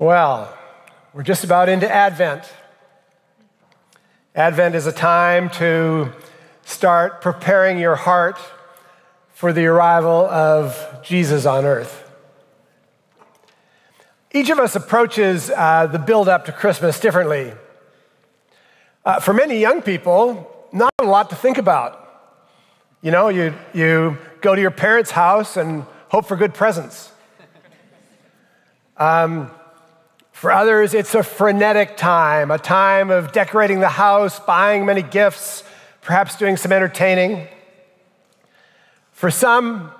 Well, we're just about into Advent. Advent is a time to start preparing your heart for the arrival of Jesus on earth. Each of us approaches uh, the build up to Christmas differently. Uh, for many young people, not a lot to think about. You know, you, you go to your parents' house and hope for good presents. Um, for others, it's a frenetic time, a time of decorating the house, buying many gifts, perhaps doing some entertaining. For some,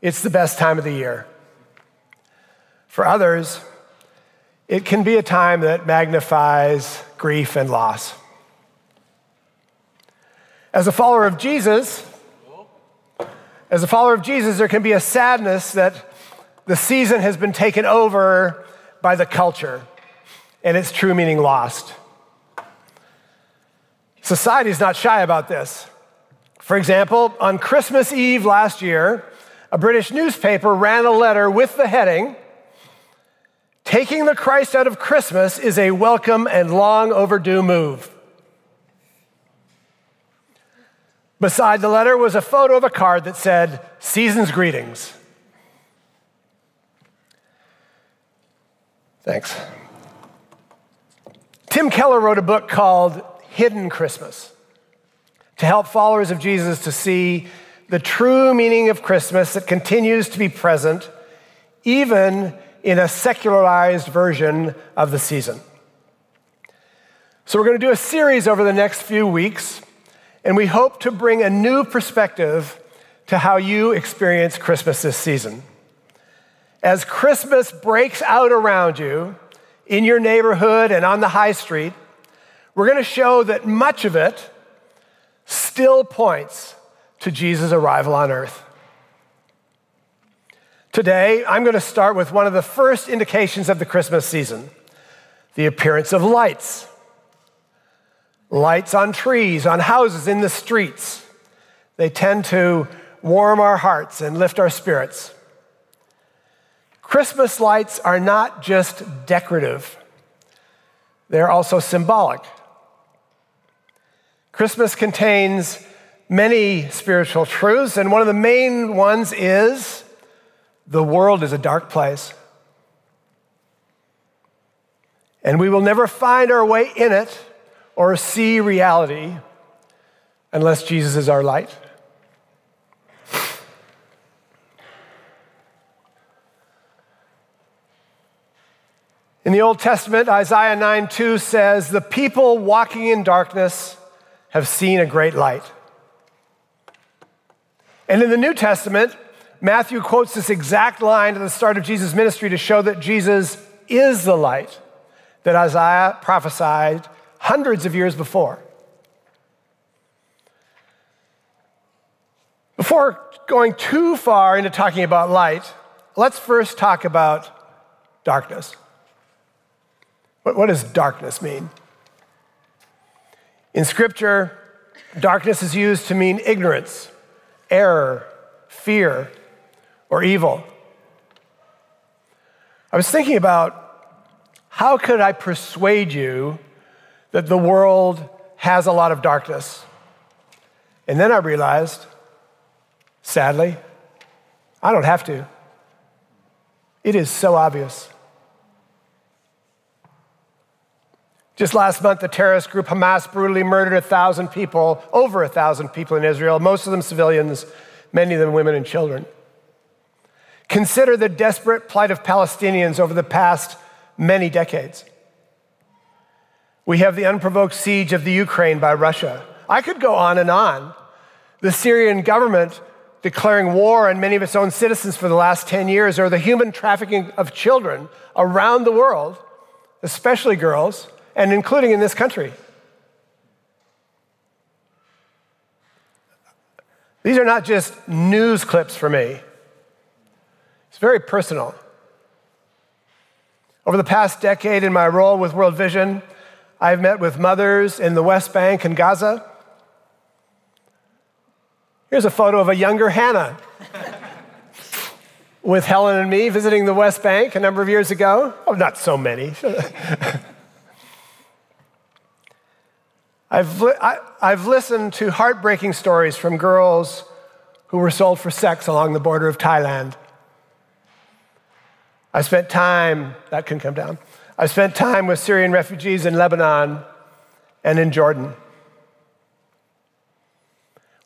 it's the best time of the year. For others, it can be a time that magnifies grief and loss. As a follower of Jesus, as a follower of Jesus, there can be a sadness that the season has been taken over by the culture and its true meaning lost. Society is not shy about this. For example, on Christmas Eve last year, a British newspaper ran a letter with the heading Taking the Christ out of Christmas is a welcome and long overdue move. Beside the letter was a photo of a card that said, Season's greetings. Thanks. Tim Keller wrote a book called Hidden Christmas to help followers of Jesus to see the true meaning of Christmas that continues to be present even in a secularized version of the season. So, we're going to do a series over the next few weeks, and we hope to bring a new perspective to how you experience Christmas this season as Christmas breaks out around you in your neighborhood and on the high street, we're going to show that much of it still points to Jesus' arrival on earth. Today, I'm going to start with one of the first indications of the Christmas season the appearance of lights. Lights on trees, on houses, in the streets. They tend to warm our hearts and lift our spirits. Christmas lights are not just decorative, they're also symbolic. Christmas contains many spiritual truths, and one of the main ones is the world is a dark place. And we will never find our way in it or see reality unless Jesus is our light. In the Old Testament, Isaiah 9 2 says, The people walking in darkness have seen a great light. And in the New Testament, Matthew quotes this exact line at the start of Jesus' ministry to show that Jesus is the light that Isaiah prophesied hundreds of years before. Before going too far into talking about light, let's first talk about darkness. What, what does darkness mean? In Scripture, darkness is used to mean ignorance, error, fear, or evil. I was thinking about how could I persuade you that the world has a lot of darkness? And then I realized, sadly, I don't have to. It is so obvious. Just last month, the terrorist group Hamas brutally murdered a thousand people, over a thousand people in Israel, most of them civilians, many of them women and children. Consider the desperate plight of Palestinians over the past many decades. We have the unprovoked siege of the Ukraine by Russia. I could go on and on. The Syrian government declaring war on many of its own citizens for the last 10 years, or the human trafficking of children around the world, especially girls, and including in this country. These are not just news clips for me, it's very personal. Over the past decade, in my role with World Vision, I've met with mothers in the West Bank and Gaza. Here's a photo of a younger Hannah. with Helen and me visiting the West Bank a number of years ago. Oh, not so many. I've, li- I, I've listened to heartbreaking stories from girls who were sold for sex along the border of Thailand. I spent time, that can come down. I spent time with Syrian refugees in Lebanon and in Jordan.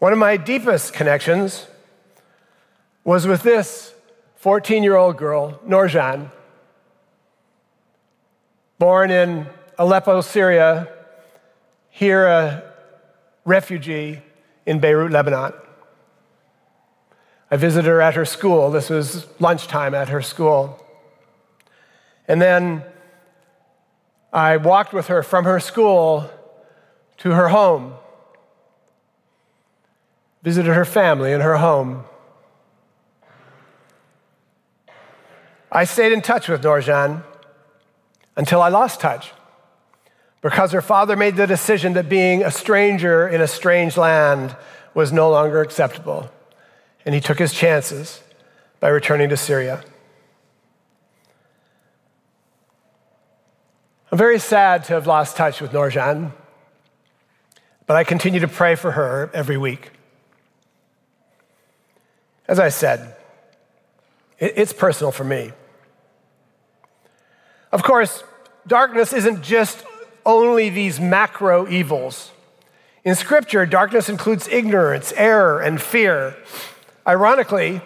One of my deepest connections was with this 14 year old girl, Norjan, born in Aleppo, Syria, here a refugee in Beirut, Lebanon. I visited her at her school. This was lunchtime at her school. And then I walked with her from her school to her home, visited her family in her home. I stayed in touch with Norjan until I lost touch because her father made the decision that being a stranger in a strange land was no longer acceptable. And he took his chances by returning to Syria. I'm very sad to have lost touch with Norjan, but I continue to pray for her every week. As I said, it's personal for me. Of course, darkness isn't just only these macro evils. In Scripture, darkness includes ignorance, error, and fear. Ironically,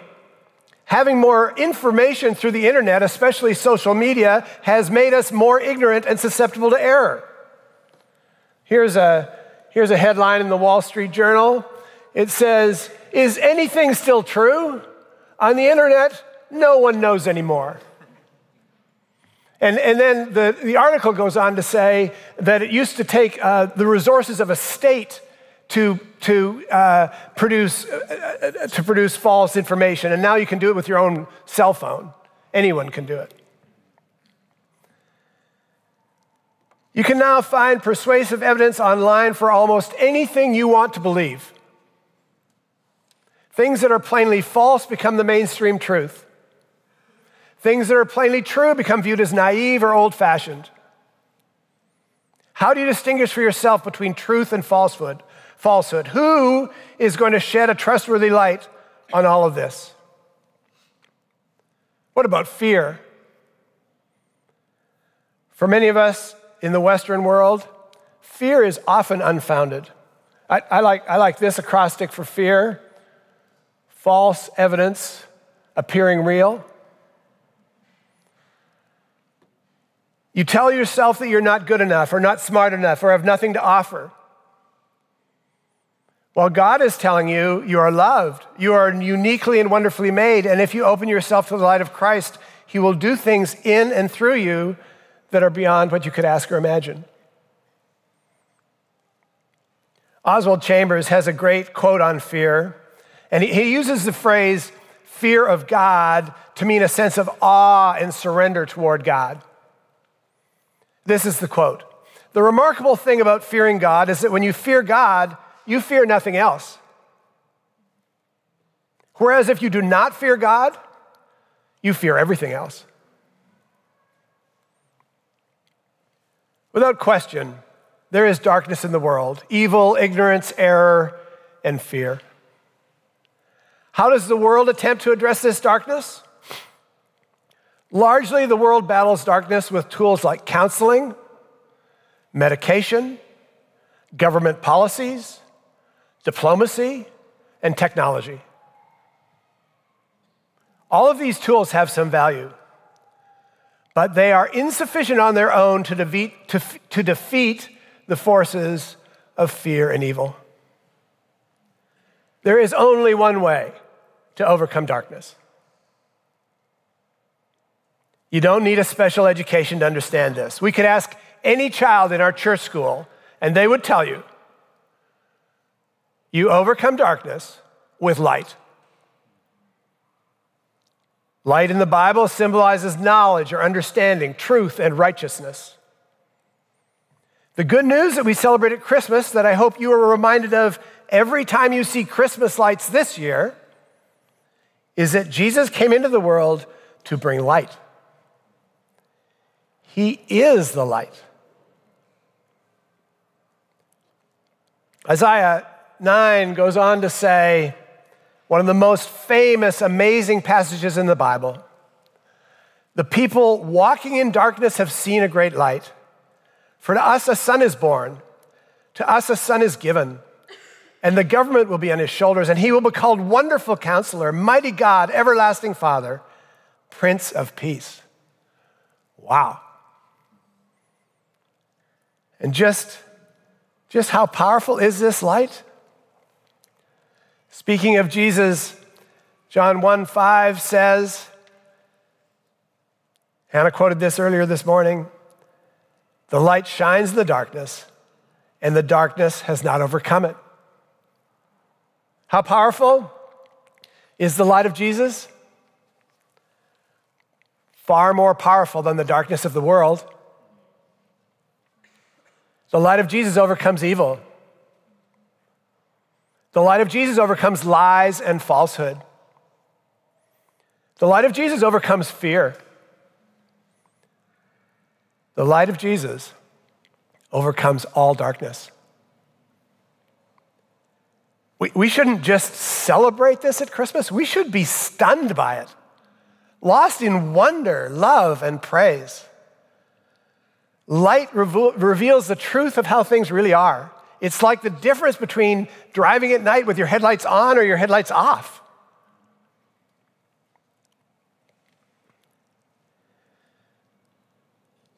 having more information through the internet, especially social media, has made us more ignorant and susceptible to error. Here's a, here's a headline in the Wall Street Journal. It says, Is anything still true? On the internet, no one knows anymore. And, and then the, the article goes on to say that it used to take uh, the resources of a state to, to, uh, produce, uh, uh, to produce false information, and now you can do it with your own cell phone. Anyone can do it. You can now find persuasive evidence online for almost anything you want to believe. Things that are plainly false become the mainstream truth. Things that are plainly true become viewed as naive or old fashioned. How do you distinguish for yourself between truth and falsehood? Falsehood. Who is going to shed a trustworthy light on all of this? What about fear? For many of us in the Western world, fear is often unfounded. I, I, like, I like this acrostic for fear false evidence appearing real. You tell yourself that you're not good enough or not smart enough or have nothing to offer. While God is telling you you are loved, you are uniquely and wonderfully made, and if you open yourself to the light of Christ, He will do things in and through you that are beyond what you could ask or imagine. Oswald Chambers has a great quote on fear, and he, he uses the phrase fear of God to mean a sense of awe and surrender toward God. This is the quote The remarkable thing about fearing God is that when you fear God, you fear nothing else. Whereas if you do not fear God, you fear everything else. Without question, there is darkness in the world evil, ignorance, error, and fear. How does the world attempt to address this darkness? Largely, the world battles darkness with tools like counseling, medication, government policies, diplomacy, and technology. All of these tools have some value, but they are insufficient on their own to defeat, to, to defeat the forces of fear and evil. There is only one way to overcome darkness you don't need a special education to understand this. We could ask any child in our church school, and they would tell you you overcome darkness with light. Light in the Bible symbolizes knowledge or understanding, truth, and righteousness. The good news that we celebrate at Christmas, that I hope you are reminded of every time you see Christmas lights this year, is that Jesus came into the world to bring light. He is the light. Isaiah 9 goes on to say, one of the most famous, amazing passages in the Bible. The people walking in darkness have seen a great light. For to us a son is born, to us a son is given, and the government will be on his shoulders, and he will be called Wonderful Counselor, Mighty God, Everlasting Father, Prince of Peace. Wow. And just, just how powerful is this light? Speaking of Jesus, John 1 5 says, Hannah quoted this earlier this morning the light shines in the darkness, and the darkness has not overcome it. How powerful is the light of Jesus? Far more powerful than the darkness of the world. The light of Jesus overcomes evil. The light of Jesus overcomes lies and falsehood. The light of Jesus overcomes fear. The light of Jesus overcomes all darkness. We, we shouldn't just celebrate this at Christmas, we should be stunned by it, lost in wonder, love, and praise. Light reveals the truth of how things really are. It's like the difference between driving at night with your headlights on or your headlights off.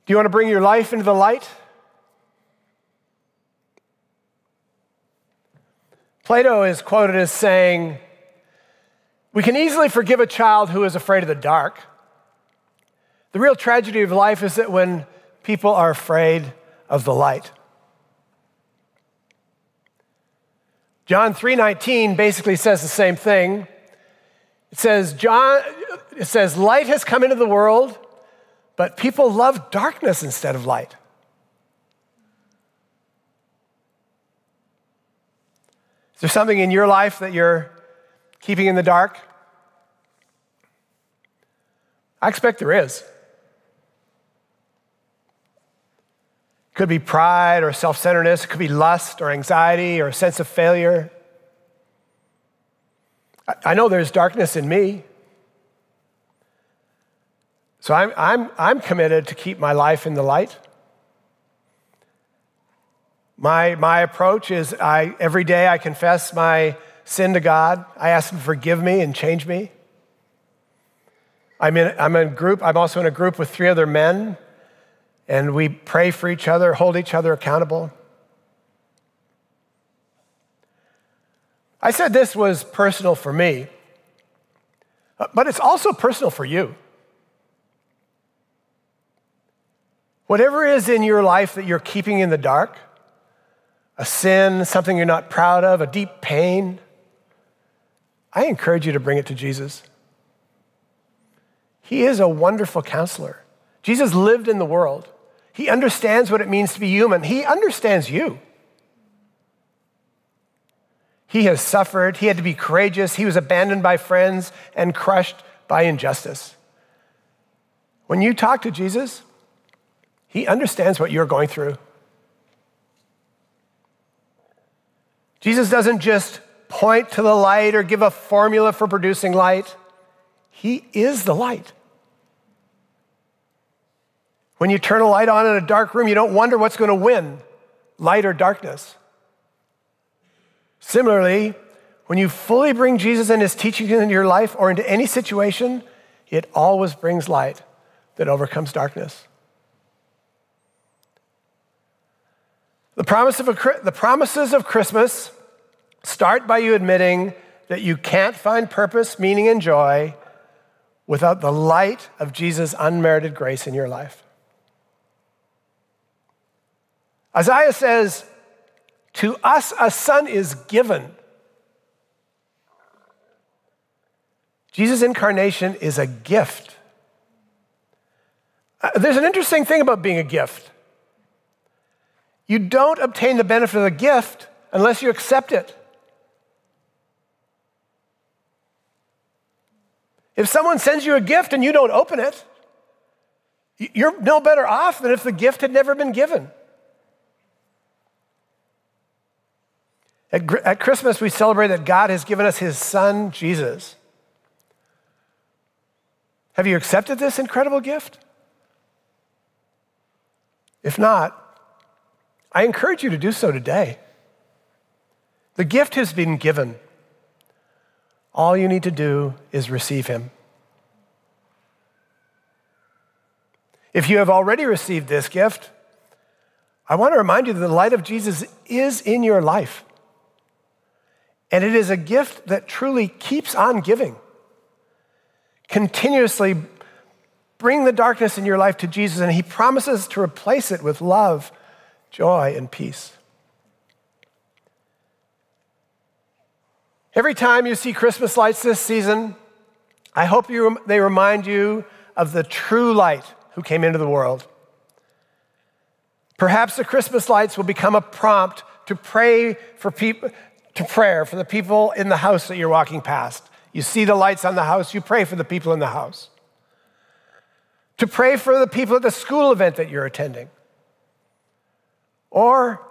Do you want to bring your life into the light? Plato is quoted as saying, We can easily forgive a child who is afraid of the dark. The real tragedy of life is that when people are afraid of the light. John 3:19 basically says the same thing. It says John it says light has come into the world, but people love darkness instead of light. Is there something in your life that you're keeping in the dark? I expect there is. It could be pride or self centeredness. It could be lust or anxiety or a sense of failure. I know there's darkness in me. So I'm, I'm, I'm committed to keep my life in the light. My, my approach is I, every day I confess my sin to God. I ask Him to forgive me and change me. I'm in, I'm in a group, I'm also in a group with three other men and we pray for each other, hold each other accountable. I said this was personal for me, but it's also personal for you. Whatever is in your life that you're keeping in the dark, a sin, something you're not proud of, a deep pain, I encourage you to bring it to Jesus. He is a wonderful counselor. Jesus lived in the world. He understands what it means to be human. He understands you. He has suffered. He had to be courageous. He was abandoned by friends and crushed by injustice. When you talk to Jesus, he understands what you're going through. Jesus doesn't just point to the light or give a formula for producing light, He is the light. When you turn a light on in a dark room, you don't wonder what's going to win light or darkness. Similarly, when you fully bring Jesus and his teachings into your life or into any situation, it always brings light that overcomes darkness. The, promise of a, the promises of Christmas start by you admitting that you can't find purpose, meaning, and joy without the light of Jesus' unmerited grace in your life. Isaiah says, To us a son is given. Jesus' incarnation is a gift. Uh, there's an interesting thing about being a gift. You don't obtain the benefit of the gift unless you accept it. If someone sends you a gift and you don't open it, you're no better off than if the gift had never been given. At, at Christmas, we celebrate that God has given us his son, Jesus. Have you accepted this incredible gift? If not, I encourage you to do so today. The gift has been given. All you need to do is receive him. If you have already received this gift, I want to remind you that the light of Jesus is in your life. And it is a gift that truly keeps on giving. Continuously bring the darkness in your life to Jesus, and He promises to replace it with love, joy, and peace. Every time you see Christmas lights this season, I hope you, they remind you of the true light who came into the world. Perhaps the Christmas lights will become a prompt to pray for people, to prayer for the people in the house that you're walking past. You see the lights on the house, you pray for the people in the house. To pray for the people at the school event that you're attending. Or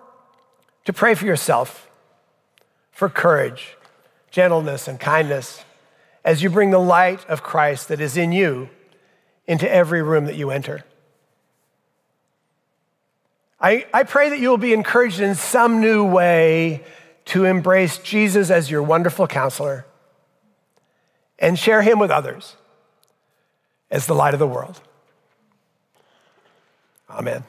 to pray for yourself, for courage, gentleness, and kindness as you bring the light of Christ that is in you into every room that you enter. I, I pray that you will be encouraged in some new way to embrace Jesus as your wonderful counselor and share him with others as the light of the world. Amen.